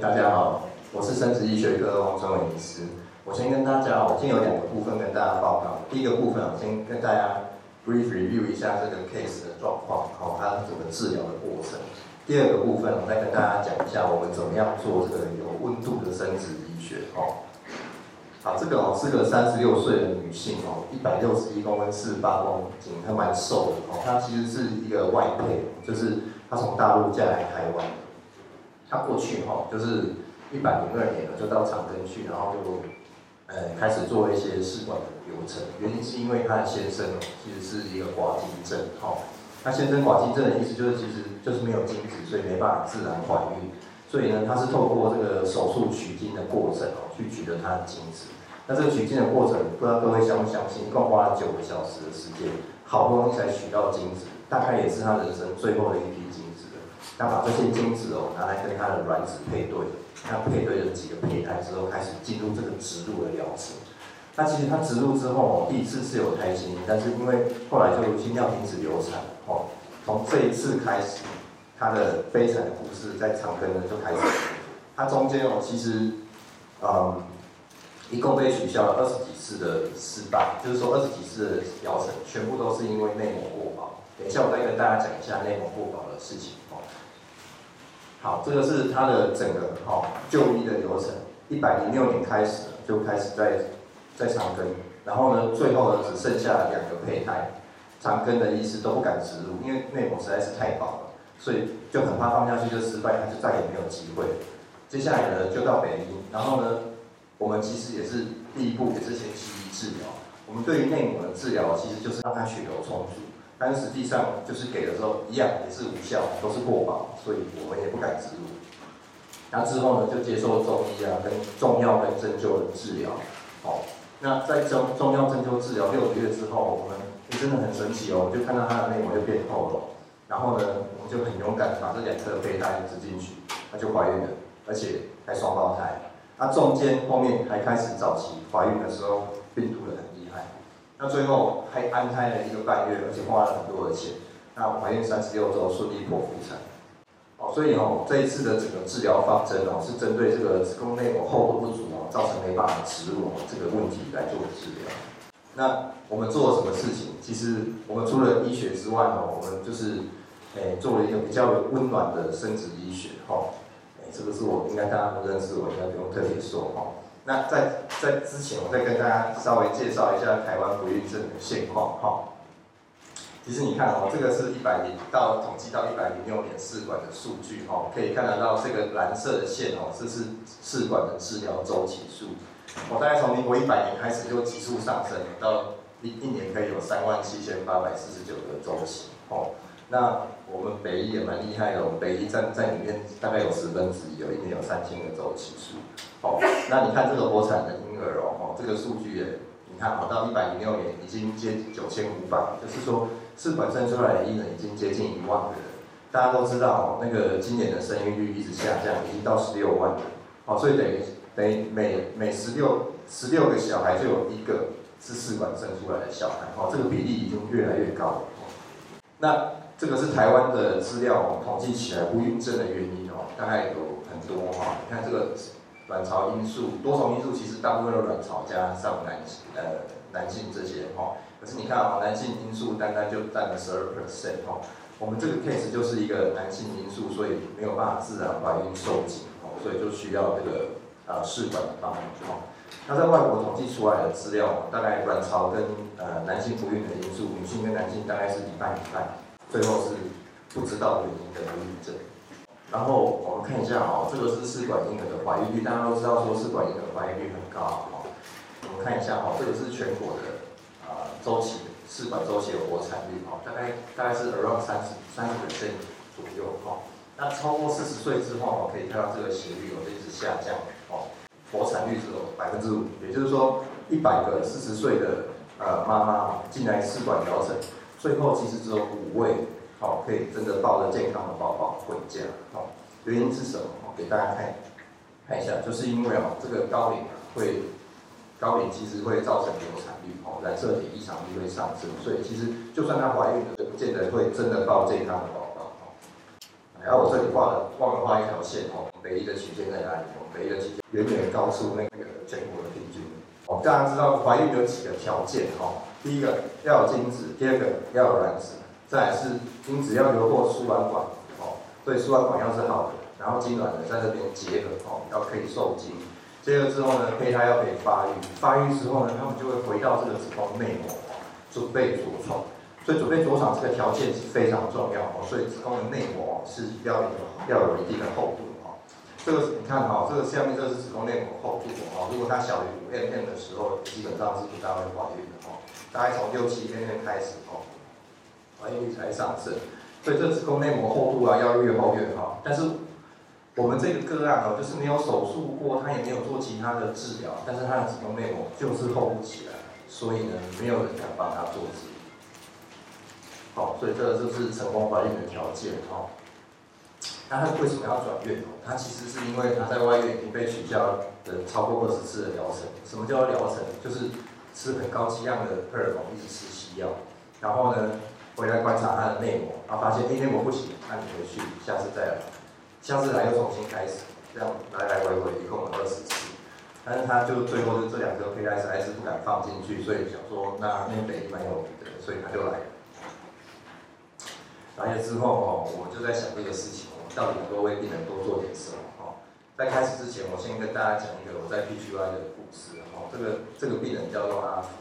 大家好，我是生殖医学科王春伟医师。我先跟大家，我今天有两个部分跟大家报告。第一个部分，我先跟大家 brief review 一下这个 case 的状况，好，它整个治疗的过程。第二个部分，我再跟大家讲一下我们怎么样做这个有温度的生殖医学，哦。好，这个哦是个三十六岁的女性哦，一百六十一公分，四十八公斤，她蛮瘦的哦。她其实是一个外配，就是她从大陆嫁来台湾。他过去哈就是一百零二年了，就到长庚去，然后就呃开始做一些试管的流程。原因是因为他的先生，其实是一个寡精症哈。她先生寡精症的意思就是其实就是没有精子，所以没办法自然怀孕。所以呢，他是透过这个手术取精的过程哦，去取得他的精子。那这个取精的过程，不知道各位相不相信，一共花了九个小时的时间，好不容易才取到精子，大概也是他人生最后的一批精子他。把这些精子哦拿来跟他的卵子配对，他配对了几个胚胎之后，开始进入这个植入的疗程。那其实他植入之后，第一次是有胎心，但是因为后来就心跳停止流产哦，从这一次开始。他的悲惨的故事在长庚呢就开始，他中间哦其实，嗯，一共被取消了二十几次的失败，就是说二十几次的疗程全部都是因为内膜过薄。等一下我再跟大家讲一下内膜过薄的事情哦。好，这个是他的整个哈就医的流程，一百零六年开始就开始在在长庚，然后呢最后呢只剩下两个胚胎，长庚的医师都不敢植入，因为内膜实在是太薄了。所以就很怕放下去就失败，他就再也没有机会。接下来呢，就到北医，然后呢，我们其实也是第一步，也是先西医治疗。我们对于内膜的治疗，其实就是让它血流充足，但实际上就是给的时候一样也是无效，都是过保，所以我们也不敢植入。那之后呢，就接受中医啊，跟中药跟针灸的治疗。好，那在中中药针灸治疗六个月之后，我们也真的很神奇哦，就看到它的内膜就变厚了。然后呢，我们就很勇敢把这两颗胚胎植进去，她就怀孕了，而且还双胞胎。那中间后面还开始早期怀孕的时候，病毒。那最后还安胎了一个半月，而且花了很多的钱。那怀孕三十六周顺利剖腹产。哦，所以哦，这一次的整个治疗方针哦，是针对这个子宫内膜厚度不足哦，造成没办法植入哦这个问题来做治疗。那我们做了什么事情？其实我们除了医学之外哦，我们就是。诶，做了一个比较温暖的生殖医学，哈，诶，这个是我应该大家都认识，我应该不用特别说，哈。那在在之前，我再跟大家稍微介绍一下台湾不孕症的现况，哈。其实你看哦，这个是一百零到统计到一百零六年试管的数据，哈，可以看得到这个蓝色的线哦，这是试管的治疗周期数。我大概从民国一百年开始就急速上升，到一一年可以有三万七千八百四十九个周期，哦。那我们北医也蛮厉害的，我们北医在在里面大概有十分之一，有一年有三千个周期数。哦，那你看这个国产的婴儿哦，哦这个数据也，你看哦到一百零六年已经接九千五百，就是说试管生出来的婴儿已经接近一万个人。大家都知道哦，那个今年的生育率一直下降，已经到十六万了。哦，所以等于等于每每十六十六个小孩就有一个是试管生出来的小孩。哦，这个比例已经越来越高了。那这个是台湾的资料哦，统计起来不孕症的原因哦，大概有很多哈。你看这个卵巢因素、多重因素，其实大部分都卵巢加上男性呃男性这些哈。可是你看啊，男性因素单单就占了十二 percent 哈。我们这个 case 就是一个男性因素，所以没有办法自然怀孕受精哦，所以就需要这个呃试管的帮忙哈。那在外国统计出来的资料，大概卵巢跟呃男性不孕的因素，女性跟男性大概是一半一半。最后是不知道原因的不孕症。然后我们看一下哦，这个是试管婴儿的怀孕率，大家都知道说试管婴儿怀孕率很高哦。我们看一下哦，这个是全国的啊周期试管周期的活产率哦，大概大概是 around 三十三十 percent 左右哦。那超过四十岁之后哦，可以看到这个斜率哦就一直下降哦，活产率只有百分之五，也就是说一百个四十岁的呃妈妈进来试管疗程。最后其实只有五位，好，可以真的抱着健康的宝宝回家，好，原因是什么？好，给大家看看一下，就是因为哦，这个高龄啊会高龄其实会造成流产率，哦，染色体异常率会上升，所以其实就算她怀孕了，也不见得会真的抱健康的宝宝，然后我这里画了，忘了画一条线哦，北医的曲线在哪里？哦，北医的曲线远远高出那个全国的平均。哦，大家知道怀孕有几个条件哦，第一个要有精子，第二个要有卵子，再是精子要流过输卵管哦，所以输卵管要是好的，然后精卵呢在这边结合哦，要可以受精。接着之后呢，胚胎要可以发育，发育之后呢，他们就会回到这个子宫内膜，准备着床。所以准备着床这个条件是非常重要哦，所以子宫的内膜是要有要有一定的厚度哦。这个你看哈，这个下面这是子宫内膜厚度哦，如果它小于五 mm 的时候，基本上是不大会怀孕的哦。大概从六七 mm 开始哦，怀孕率才上升。所以这子宫内膜厚度啊要越厚越好。但是我们这个个案哦，就是没有手术过，他也没有做其他的治疗，但是他的子宫内膜就是厚不起来，所以呢，没有人敢帮他做治疗。好，所以这个就是成功怀孕的条件哦。那他为什么要转院？他其实是因为他在外院已经被取消的超过二十次的疗程。什么叫疗程？就是吃很高剂量的荷尔蒙，一直吃西药，然后呢回来观察他的内膜，然后发现内膜不行，那你回去，下次再来，下次来又重新开始，这样来来回回一共二十次。但是他就最后就这两个胚胎还是不敢放进去，所以想说那那北蛮有名的，所以他就来了。来了之后哦，我就在想这个事情，我到底能够为病人多做点什么哦？在开始之前，我先跟大家讲一个我在 PGY 的故事哦。这个这个病人叫做阿福，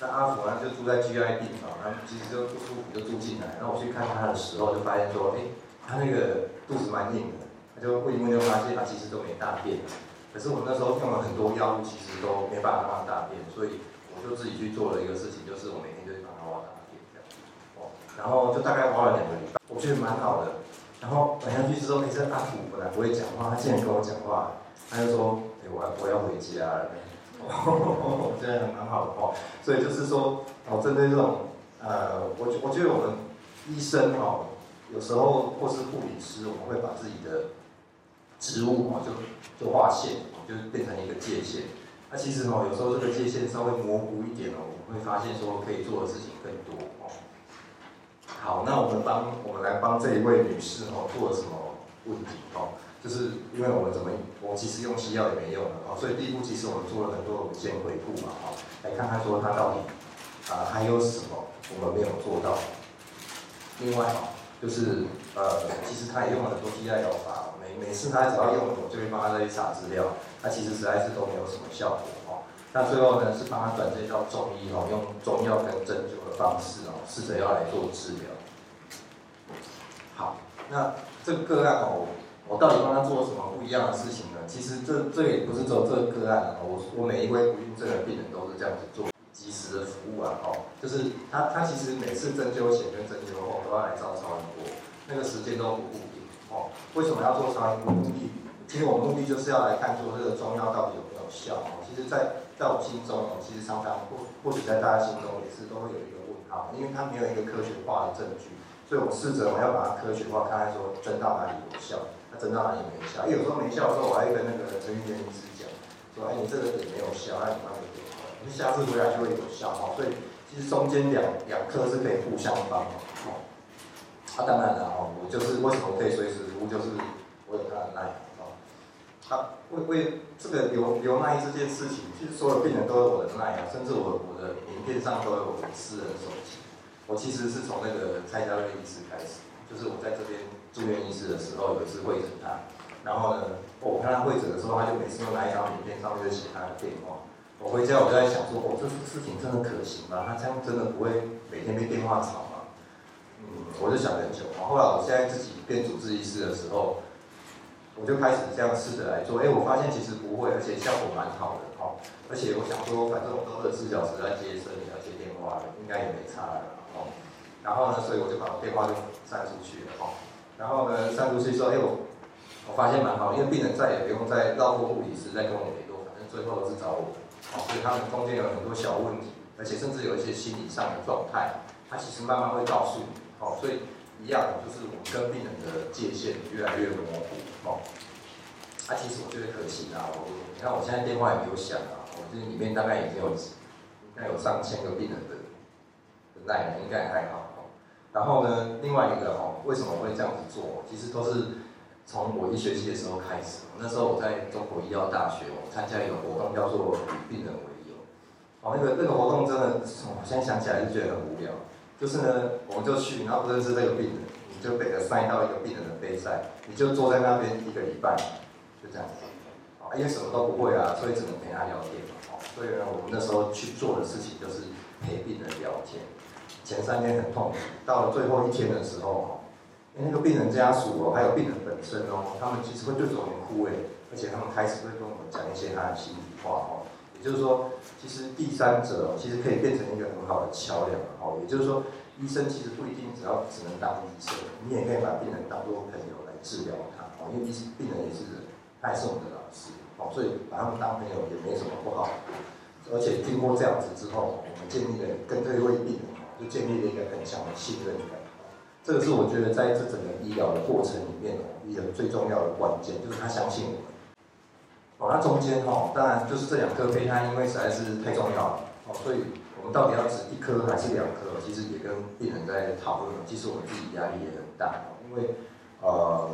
那阿福呢就住在 GI 病房，他其实就不舒服就住进来。然后我去看他的时候，就发现说，哎，他那个肚子蛮硬的，他就问一问就发现他其实都没大便。可是我那时候用了很多药物，其实都没办法让他大便，所以我就自己去做了一个事情，就是我每天就去帮他挖大便这样。哦。然后就大概挖了两个礼拜，我觉得蛮好的。然后晚上去之后，哎，这阿福本来不会讲话，他竟然跟我讲话，他就说：“哎，我我要回家了。”哦，这样蛮好的哦。所以就是说，哦，针对这种，呃，我我觉得我们医生哦，有时候或是护理师，我们会把自己的职务哦，就就划线，就变成一个界限。那其实哦，有时候这个界限稍微模糊一点哦，我们会发现说可以做的事情更多哦。好，那我们帮我们来帮这一位女士哦做了什么问题哦？就是因为我们怎么，我其实用西药也没用了哦，所以第一步其实我们做了很多文献回顾嘛哦，来看看说他到底啊、还有什么我们没有做到。另外哦，就是呃，其实他也用了很多替代疗法，每每次他只要用，我就会帮他再去查资料，他其实实在是都没有什么效果哦。那最后呢，是帮他转介到中医哦，用中药跟针灸的方式哦，试着要来做治疗。好，那这个个案哦，我到底帮他做了什么不一样的事情呢？其实这这也不是只有这个个案哦，我我每一位不孕症的病人都是这样子做及时的服务啊哦，就是他他其实每次针灸前跟针灸后都要来照超音波，那个时间都不固定哦。为什么要做超音波？目的其实我们目的就是要来看说这个中药到底有没有效哦。其实在，在在我心中哦，其实常常或或许在大家心中也是都会有一个问号，因为它没有一个科学化的证据。所以我试着我要把它科学化，看看说针到哪里有效，那针到哪里没效。有时候没效的时候，我还跟那个陈玉莲医师讲，说哎，你这个点没有效，那你帮我点回来，你下次回来就会有效哈。所以其实中间两两颗是可以互相帮忙哦。啊，当然了哈，我就是为什么可以随时服务，就是我有他的耐哦。他为为这个留留耐这件事情，其实所有病人都有我的耐啊，甚至我我的名片上都有我的私人手机。我其实是从那个蔡家瑞医师开始，就是我在这边住院医师的时候，有一次会诊他，然后呢，我看他会诊的时候，他就每次都拿一张名片，上面就写他的电话。我回家我就在想说，哦，这事情真的可行吗？他这样真的不会每天被电话吵吗？嗯，我就想很久。后来我现在自己变主治医师的时候，我就开始这样试着来做。哎，我发现其实不会，而且效果蛮好的。哦，而且我想说，反正我都二十四小时在接生，也要接电话，应该也没差了。然后呢，所以我就把我电话就散出去了哈。然后呢，散出去之后，哎，我我发现蛮好，因为病人再也不用再绕过护理师再跟我联络，反正最后都是找我。哦，所以他们中间有很多小问题，而且甚至有一些心理上的状态，他其实慢慢会告诉你。哦，所以一样的就是我们跟病人的界限越来越模糊。哦，啊，其实我觉得可惜啊。我你看我现在电话也没有响啊，我这里面大概已经有应该有上千个病人的。那应该还好，然后呢，另外一个哦，为什么会这样子做？其实都是从我一学期的时候开始。那时候我在中国医药大学，我参加一个活动，叫做“以病人为友”。哦，那个那个活动真的，我现在想起来就觉得很无聊。就是呢，我们就去，然后不认识这个病人，你就给他塞到一个病人的杯塞，你就坐在那边一个礼拜，就这样子。啊，因为什么都不会啊，所以只能陪他聊天。哦，所以呢，我们那时候去做的事情就是陪病人聊天。前三天很痛苦，到了最后一天的时候，因为那个病人家属哦，还有病人本身哦，他们其实会对着我们哭诶，而且他们开始会跟我们讲一些他的心里话哦。也就是说，其实第三者其实可以变成一个很好的桥梁哦。也就是说，医生其实不一定只要只能当医生，你也可以把病人当做朋友来治疗他哦。因为医病人也是人，他也是我们的老师哦，所以把他们当朋友也没什么不好。而且经过这样子之后，我们建立了跟这一位病人就建立了一个很强的信任感。这个是我觉得在这整个医疗的过程里面哦，一个最重要的关键，就是他相信我们。哦，那中间哈、哦，当然就是这两颗胚胎，因为实在是太重要了，哦，所以我们到底要植一颗还是两颗？其实也跟病人在讨论。其实我们自己压力也很大，因为呃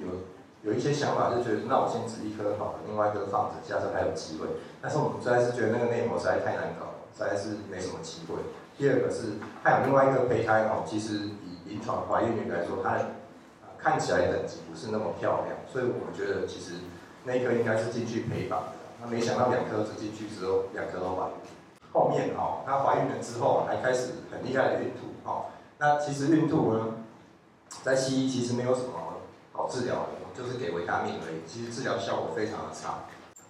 有有一些想法就觉得，那我先植一颗好了，另外一颗放着，假设还有机会。但是我们实在是觉得那个内膜实在太难搞了，实在是没什么机会。第二个是还有另外一个胚胎哦，其实以临床怀孕率来说，它看起来等级不是那么漂亮，所以我觉得其实。那一颗应该是进去陪伴的，那没想到两颗是进去之后，两颗都怀孕。后面哦，她怀孕了之后，还开始很厉害的孕吐哦。那其实孕吐呢，在西医其实没有什么好治疗的，就是给维他命而已。其实治疗效果非常的差。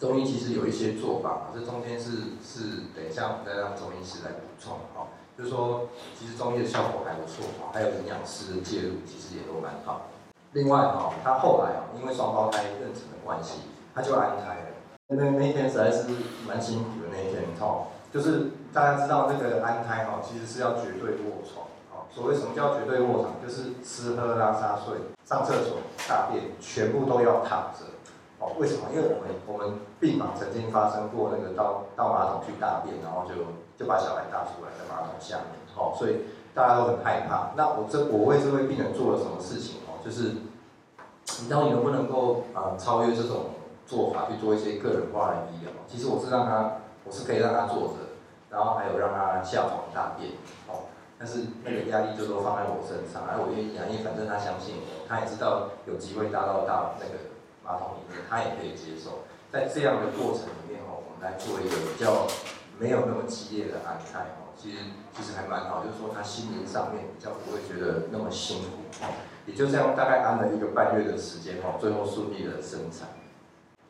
中医其实有一些做法，这中间是是等一下我们再让中医师来补充哈。就是说，其实中医的效果还不错，还有营养师的介入，其实也都蛮好。另外哈，他后来啊，因为双胞胎妊娠的关系，他就安胎了。那那天实在是蛮辛苦的那一天哈，就是大家知道那个安胎哈，其实是要绝对卧床。好，所谓什么叫绝对卧床，就是吃喝拉撒睡、上厕所、大便全部都要躺着。哦，为什么？因为我们我们病房曾经发生过那个到到马桶去大便，然后就就把小孩大出来在马桶下面。好，所以大家都很害怕。那我这我为这位病人做了什么事情？哦就是，你到底能不能够啊、呃、超越这种做法去做一些个人化的医疗？其实我是让他，我是可以让他坐着，然后还有让他下床大便，哦，但是那个压力就都放在我身上，而我愿意啊，因为反正他相信我，他也知道有机会搭到大那个马桶里面，他也可以接受。在这样的过程里面哦，我们来做一个比较没有那么激烈的安胎哦，其实其实还蛮好，就是说他心灵上面比较不会觉得那么辛苦哦。也就这样，大概安了一个半月的时间哦，最后顺利的生产。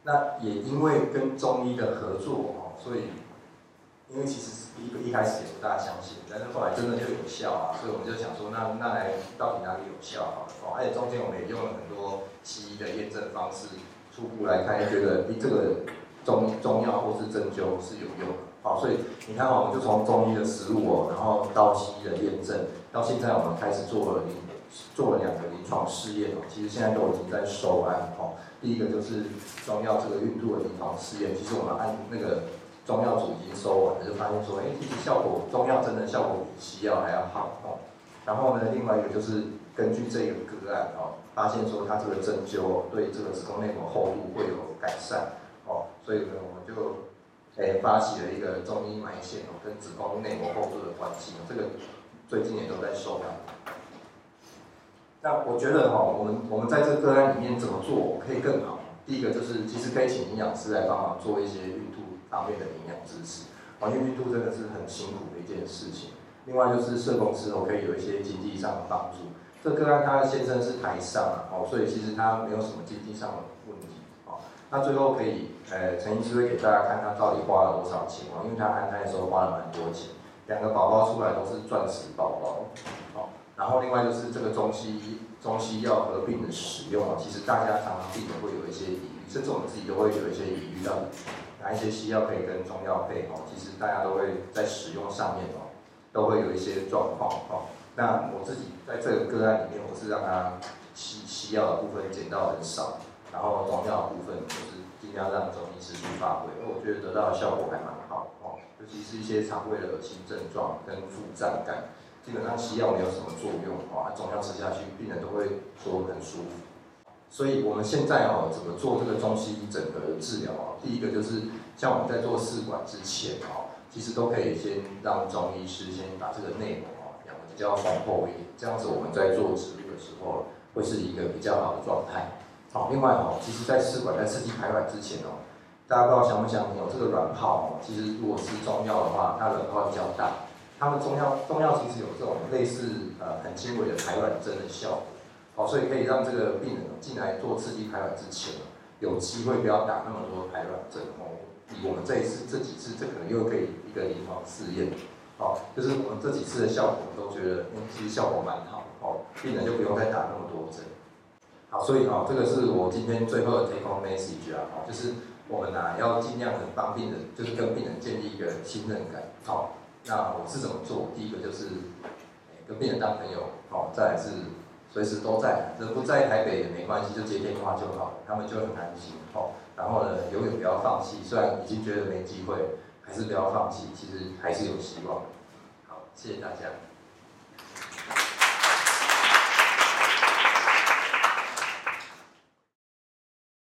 那也因为跟中医的合作哦，所以因为其实一一开始也不大相信，但是后来真的就有效啊，所以我们就想说，那那来到底哪里有效啊？哦，而且中间我们也用了很多西医的验证方式，初步来看，觉得比这个中中药或是针灸是有用的。好，所以你看哦，我们就从中医的思路哦，然后到西医的验证，到现在我们开始做了临做了两个临床试验哦，其实现在都已经在收案哦。第一个就是中药这个孕吐的临床试验，其实我们按那个中药组已经收完了，就发现说，哎，其实效果中药真的效果比西药还要好哦。然后呢，另外一个就是根据这个个案哦，发现说它这个针灸哦对这个子宫内膜厚度会有改善哦，所以呢，我们就哎发起了一个中医埋线哦跟子宫内膜厚度的关系，这个最近也都在收案。那我觉得哈，我们我们在这个案里面怎么做可以更好？第一个就是，其实可以请营养师来帮忙做一些孕吐方面的营养支持，因为孕吐真的是很辛苦的一件事情。另外就是社工师哦，可以有一些经济上的帮助。这个案他先生是台上哦，所以其实他没有什么经济上的问题。那最后可以，呃，陈医师会给大家看他到底花了多少钱哦，因为他安胎的时候花了蛮多钱，两个宝宝出来都是钻石宝宝。哦然后另外就是这个中西医中西药合并的使用啊，其实大家常常病人会有一些疑虑，甚至我们自己都会有一些疑虑到哪一些西药可以跟中药配哦。其实大家都会在使用上面哦，都会有一些状况哦。那我自己在这个个案里面，我是让他西西药的部分减到很少，然后中药的部分就是尽量让中医师去发挥，因为我觉得得到的效果还蛮好哦，尤其是一些肠胃的恶心症状跟腹胀感。基本上西药没有什么作用啊，中药吃下去，病人都会说很舒服。所以我们现在哦，怎么做这个中西医整合的治疗啊？第一个就是像我们在做试管之前哦，其实都可以先让中医师先把这个内膜哦养得比较丰厚一点，这样子我们在做植入的时候会是一个比较好的状态。好，另外哦，其实在试管在刺激排卵之前哦，大家不知道相不相信哦，这个卵泡哦，其实如果是中药的话，它卵泡比较大。他们中药中药其实有这种类似呃很轻微的排卵针的效果，好，所以可以让这个病人进来做刺激排卵之前，有机会不要打那么多排卵针哦。以我们这一次这几次，这可能又可以一个临床试验，好，就是我们这几次的效果都觉得，嗯，其实效果蛮好，哦，病人就不用再打那么多针。好，所以啊，这个是我今天最后的 take home message 啊，就是我们啊要尽量的帮病人，就是跟病人建立一个信任感，好。那我是怎么做？第一个就是跟病人当朋友，好，再来是随时都在，这不在台北也没关系，就接电话就好，他们就很安心，好。然后呢，永远不要放弃，虽然已经觉得没机会，还是不要放弃，其实还是有希望。好，谢谢大家。